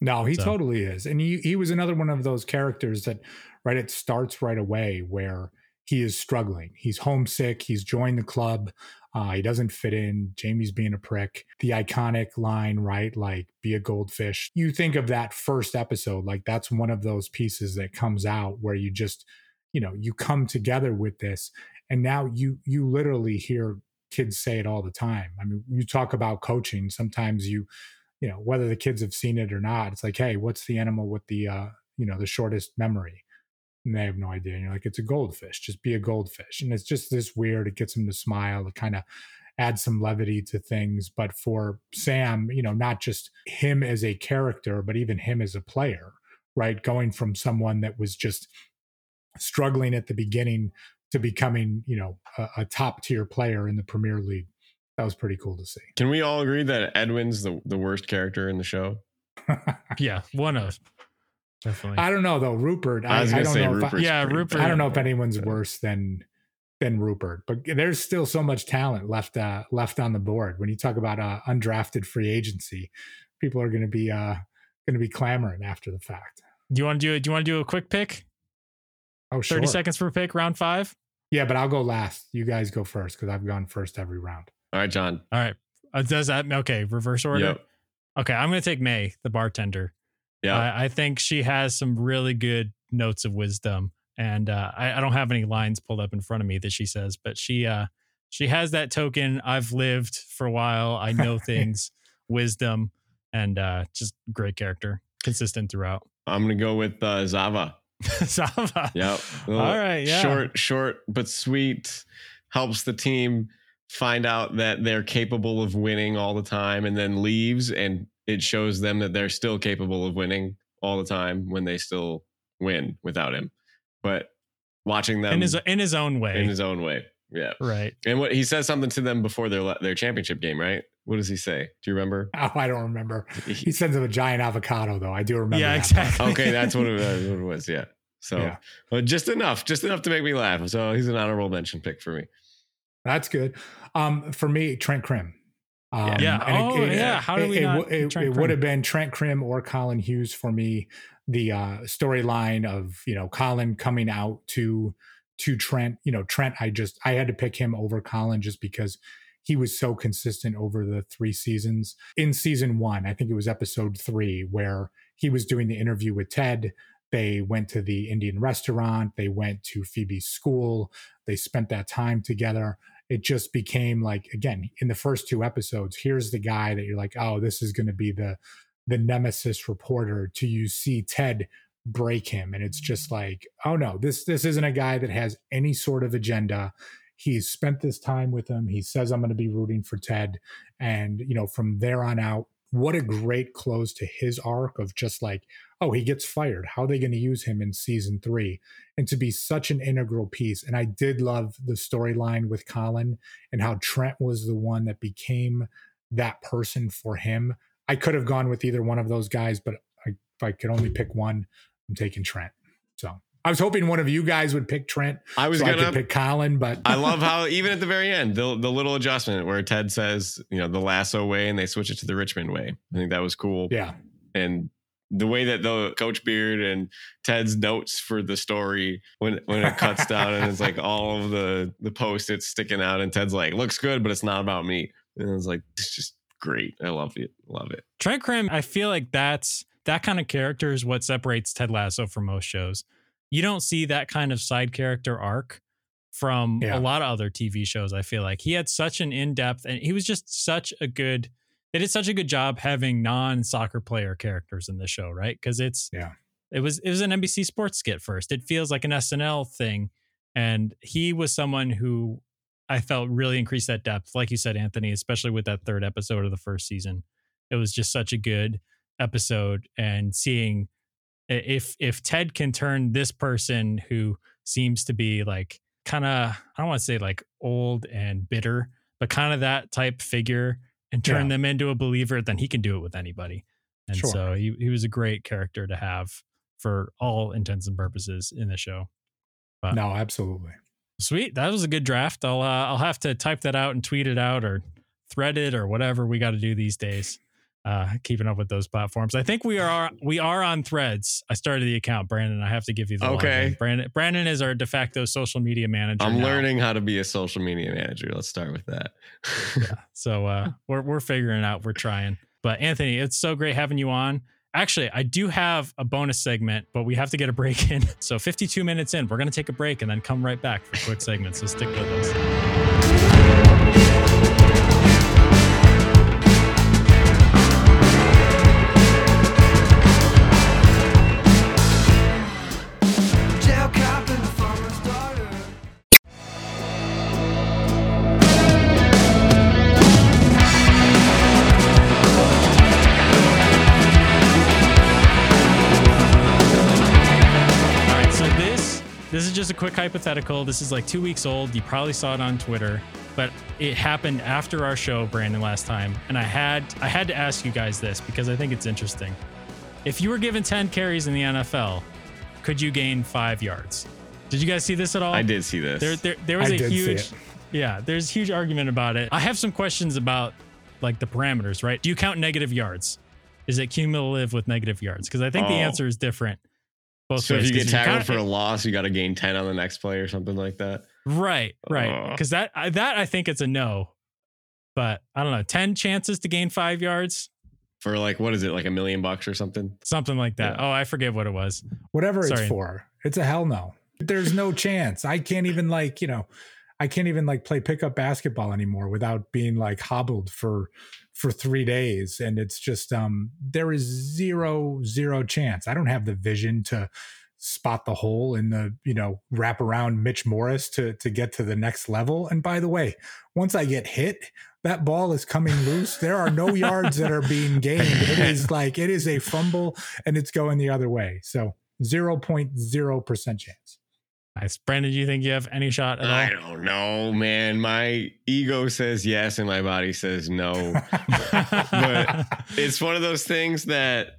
No, he So- totally is. And he, he was another one of those characters that, right, it starts right away where he is struggling. He's homesick. He's joined the club. Uh, he doesn't fit in. Jamie's being a prick. The iconic line, right, like be a goldfish. You think of that first episode, like that's one of those pieces that comes out where you just, you know, you come together with this. And now you you literally hear kids say it all the time. I mean, you talk about coaching. Sometimes you you know whether the kids have seen it or not it's like hey what's the animal with the uh you know the shortest memory and they have no idea and you're like it's a goldfish just be a goldfish. And it's just this weird it gets them to smile it kind of adds some levity to things but for sam you know not just him as a character but even him as a player right? Going from someone that was just struggling at the beginning to becoming you know a, a top tier player in the premier league. That was pretty cool to see. Can we all agree that Edwin's the, the worst character in the show? [LAUGHS] [LAUGHS] yeah one of definitely I don't know though, Rupert. I I, was I don't say know. If I, Yeah, Rupert- I don't know if anyone's Yeah. worse than than Rupert, but there's still so much talent left uh, left on the board. When you talk about uh, undrafted free agency, people are going to be uh, going to be clamoring after the fact. do you want to do do you want to do a quick pick Oh, sure. 30 seconds for a pick round five Yeah, but I'll go last. You guys go first because I've gone first every round. All right, Jon. All right. Uh, does that okay? Reverse order. Yep. Okay, I'm gonna take Mae, the bartender. Yeah. I, I think she has some really good notes of wisdom, and uh, I, I don't have any lines pulled up in front of me that she says, but she uh, she has that token. I've lived for a while. I know [LAUGHS] things, wisdom, and uh, just great character, consistent throughout. I'm gonna go with uh, Zava. [LAUGHS] Zava. Yep. All right. Yeah. Short, short but sweet. Helps the team find out that they're capable of winning all the time, and then leaves, and it shows them that they're still capable of winning all the time when they still win without him. But watching them in his in his own way. in his own way, yeah. right. And what he says something to them before their their championship game, right? What does he say? Do you remember? Oh, I don't remember. He sends him a giant avocado, though. I do remember. Yeah, that exactly. okay, that's what it, [LAUGHS] that's what it was. Yeah. So, Yeah. but just enough, just enough to make me laugh. So he's an honorable mention pick for me. That's good. Um, for me, Trent Crimm. Um, Yeah. Oh, yeah. How do we it, not it, it would have been Trent Crimm or Colin Hughes for me. The uh, storyline of you know Colin coming out to to Trent. You know Trent. I just I had to pick him over Colin just because he was so consistent over the three seasons. In season one, I think it was episode three where he was doing the interview with Ted. They went to the Indian restaurant. They went to Phoebe's school. They spent that time together it just became like again in the first two episodes here's the guy that you're like oh this is going to be the the nemesis reporter to you see ted break him and it's just like oh no this this isn't a guy that has any sort of agenda. He's spent this time with him. He says i'm going to be rooting for ted and you know from there on out what a great close to his arc of just like oh he gets fired. How are they going to use him in season three? and to be such an integral piece and i did love the storyline with colin and how trent was the one that became that person for him. I could have gone with either one of those guys but I, if i could only pick one I'm taking Trent. So I was hoping one of you guys would pick Trent. I was so gonna I pick Colin, but I love [LAUGHS] how even at the very end, the the little adjustment where Ted says, you know, the lasso way and they switch it to the Richmond way. I think that was cool. yeah, And the way that the Coach Beard and Ted's notes for the story when when it cuts down and it's like [LAUGHS] all of the the post-its sticking out and Ted's like, looks good, but it's not about me. And it's like it's just great. I love it. Love it. Trent Crimm, I feel like that's that kind of character is what separates Ted Lasso from most shows. You don't see that kind of side character arc from Yeah. a lot of other TV shows. I feel like he had such an in depth and he was just such a good. They did such a good job having non soccer player characters in the show, right? Because it's Yeah. it was it was an NBC Sports skit first. It feels like an SNL thing, and he was someone who I felt really increased that depth, like you said, Anthony, especially with that third episode of the first season. It was just such a good episode, and seeing if if Ted can turn this person who seems to be like kind of I don't want to say like old and bitter, but kind of that type figure, and turn Yeah. them into a believer, then he can do it with anybody. And Sure. so he he was a great character to have for all intents and purposes in the show. But no, absolutely. sweet, that was a good draft. I'll uh, I'll have to type that out and tweet it out or thread it or whatever we got to do these days. Uh, keeping up with those platforms. I think we are we are on Threads. I started the account, Brandon. I have to give you the Okay. login. Brandon. Brandon is our de facto social media manager. I'm now. learning how to be a social media manager. Let's start with that. yeah. So uh, [LAUGHS] we're we're figuring out. We're trying. But Anthony, it's so great having you on. Actually, I do have a bonus segment, but we have to get a break in. [LAUGHS] So 52 minutes in, we're gonna take a break and then come right back for quick segments. So stick with us. A quick hypothetical. This is like two weeks old. You probably saw it on Twitter, but it happened after our show, Brandon, last time, and I had I had to ask you guys this because I think it's interesting. If you were given 10 carries in the NFL, could you gain five yards? Did you guys see this at all? I did see this. There, there, there was I a huge, yeah. There's a huge argument about it. I have some questions about like the parameters. Right? Do you count negative yards? Is it cumulative with negative yards? Because I think the Oh. answer is different. Both so ways. if you get tackled count- for a loss, you got to gain 10 on the next play or something like that. right, right, Uh. because that I- that I think it's a no. But I don't know, ten chances to gain five yards, For like, what is it, like a million bucks or something? something like that. Yeah. Oh, I forget what it was. Whatever Sorry. it's for, it's a hell no. There's no chance. I can't even like you know, I can't even like play pickup basketball anymore without being like hobbled for for three days, and it's just um there is zero zero chance. I don't have the vision to spot the hole in the you know wrap around Mitch Morse to to get to the next level. And by the way, once I get hit, that ball is coming loose. There are no yards that are being gained. It [LAUGHS] is like it is a fumble and it's going the other way. So 0.0% chance. Nice, Brandon. Do you think you have any shot at I don't know, man. My ego says yes and my body says no. But [LAUGHS] it's one of those things that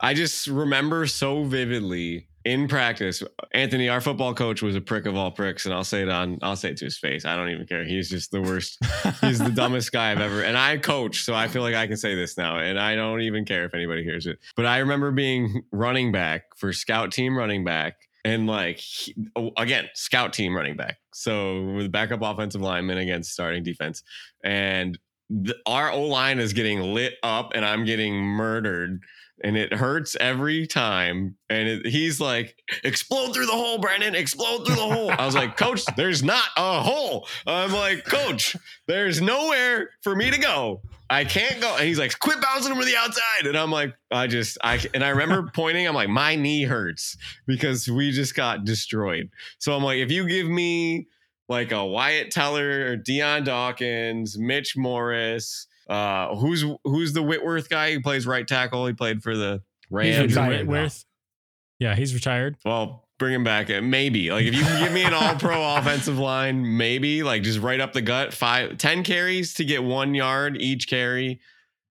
I just remember so vividly in practice. Anthony, our football coach, was a prick of all pricks, and I'll say it on I'll say it to his face. I don't even care. He's just the worst. He's the dumbest guy I've ever. And I coach, so I feel like I can say this now, and I don't even care if anybody hears it. But I remember being running back for scout team running back. And like oh, again, scout team running back. So with backup offensive lineman against starting defense. And the, our O line is getting lit up and I'm getting murdered. And it hurts every time. And it, he's like, explode through the hole, Brandon, explode through the hole. I was like, Coach, there's not a hole. I'm like, Coach, there's nowhere for me to go. I can't go. And he's like, quit bouncing him over the outside. And I'm like, I just, I, and I remember [LAUGHS] pointing, I'm like, my knee hurts because we just got destroyed. So I'm like, if you give me like a Wyatt Teller or Dion Dawkins, Mitch Morse, uh, who's who's the Whitworth guy who plays right tackle? He played for the He's Rams. retired Whit- now. Yeah, he's retired. Well, bring him back. Uh, Maybe like if you can give me an [LAUGHS] All Pro offensive line, maybe like just right up the gut, five, 10 carries to get one yard each carry,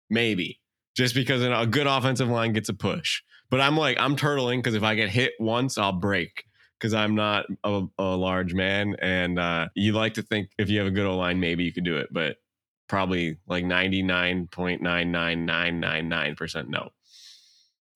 maybe just because a good offensive line gets a push. But I'm like I'm turtling because if I get hit once, I'll break because I'm not a, a large man, and uh, you like to think if you have a good O line, maybe you could do it, but probably like 99.99999% no.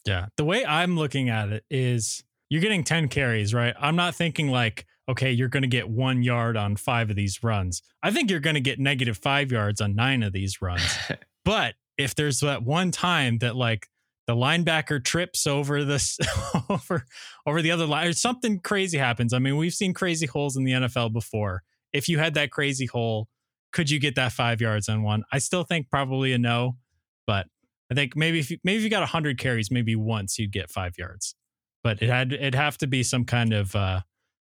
Yeah. The way I'm looking at it is you're getting 10 carries, right? I'm not thinking like, okay, you're going to get one yard on five of these runs. I think you're going to get negative five yards on nine of these runs. [LAUGHS] but if there's that one time that like the linebacker trips over this [LAUGHS] over over the other line or something crazy happens. I mean, we've seen crazy holes in the NFL before. If you had that crazy hole, could you get that five yards on one? I still think probably a no, but I think maybe if you, maybe if you got hundred carries, maybe once you'd get five yards. But it had it'd have to be some kind of uh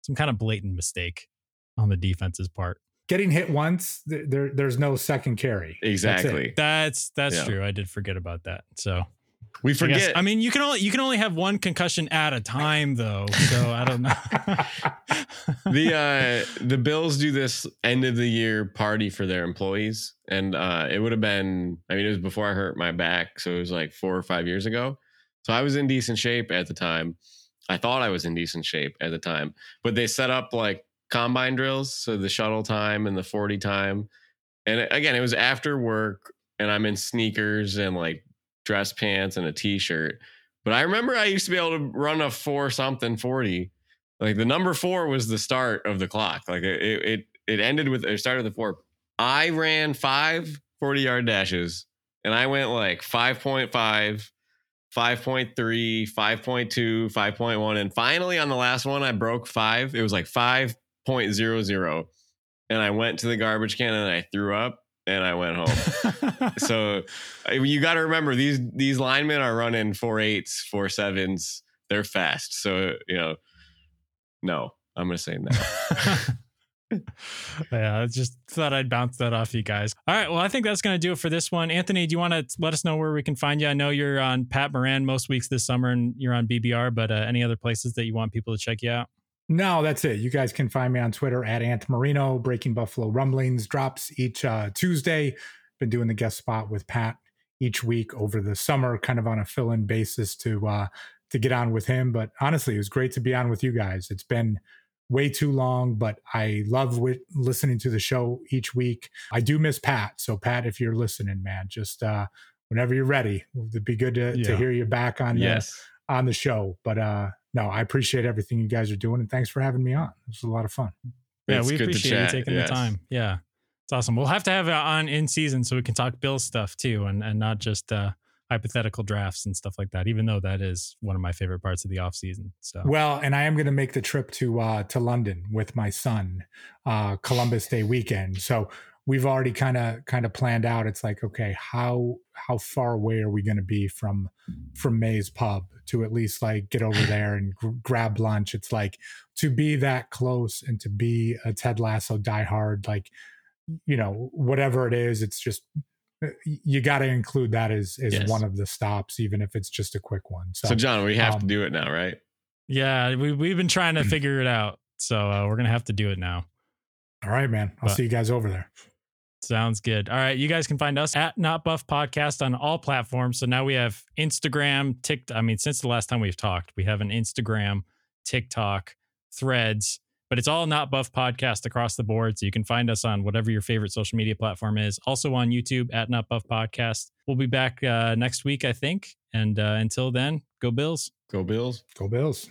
some kind of blatant mistake on the defense's part. Getting hit once, there there's no second carry. That's. Exactly. That's that's Yeah. true. I did forget about that. So We I, guess- forget. I mean, you can only you can only have one concussion at a time, though. So I don't know. [LAUGHS] the uh the bills do this end of the year party for their employees and uh it would have been i mean it was before i hurt my back so it was like four or five years ago so i was in decent shape at the time i thought i was in decent shape at the time but they set up like combine drills so the shuttle time and the 40 time and again it was after work and i'm in sneakers and like dress pants and a t-shirt but i remember i used to be able to run a four something 40 like the number four was the start of the clock. Like it, it, it ended with it started with four. I ran five 40 yard dashes and I went like 5.5, 5.3, 5.2, 5.1. And finally on the last one, I broke five. It was like 5.00. And I went to the garbage can and I threw up and I went home. [LAUGHS] so you got to remember these, these linemen are running four eights, four sevens. They're fast. So, you know, no, I'm going to say no. [LAUGHS] yeah, I just thought I'd bounce that off you guys. All right, well, I think that's going to do it for this one. Anthony, do you want to let us know where we can find you? I know you're on Pat Moran most weeks this summer, and you're on BBR, but uh, any other places that you want people to check you out? No, that's it. You guys can find me on Twitter at Ant Marino. Breaking Buffalo Rumblings drops each uh, Tuesday. Been doing the guest spot with Pat each week over the summer, kind of on a fill-in basis to uh, to get on with him. But honestly, it was great to be on with you guys. It's been way too long, but I love wi- listening to the show each week. I do miss Pat. So Pat, if you're listening, man, just uh, whenever you're ready, it'd be good to, to hear you back on the, yes. on the show. But uh, no, I appreciate everything you guys are doing, and thanks for having me on. It was a lot of fun. Yeah, It's we good appreciate chat, you taking yes. the time. Yeah, it's awesome. We'll have to have it on in season so we can talk Bill stuff too, and and not just uh, hypothetical drafts and stuff like that. Even though that is one of my favorite parts of the off season. So Well, and I am going to make the trip to uh, to London with my son, uh, Columbus Day weekend. So we've already kind of kind of planned out. It's like, okay, how how far away are we going to be from from Mae's Pub to at least like get over [LAUGHS] there and gr- grab lunch? It's like to be that close and to be a Ted Lasso diehard, like you know whatever it is. It's just uh, you got to include that as as Yes. one of the stops, even if it's just a quick one. So, So, Jon, we have to um, do it now, right? yeah, we we've been trying to [CLEARS THROAT] figure it out. So uh, we're gonna have to do it now. all right, man. I'll But- see you guys over there. Sounds good. All right. You guys can find us at Not Buff Podcast on all platforms. So now we have Instagram, TikTok. I mean, since the last time we've talked, we have an Instagram, TikTok, threads, but it's all Not Buff Podcast across the board. So you can find us on whatever your favorite social media platform is. Also on YouTube at Not Buff Podcast. We'll be back uh, next week, I think. And uh, until then, go Bills. Go Bills. Go Bills.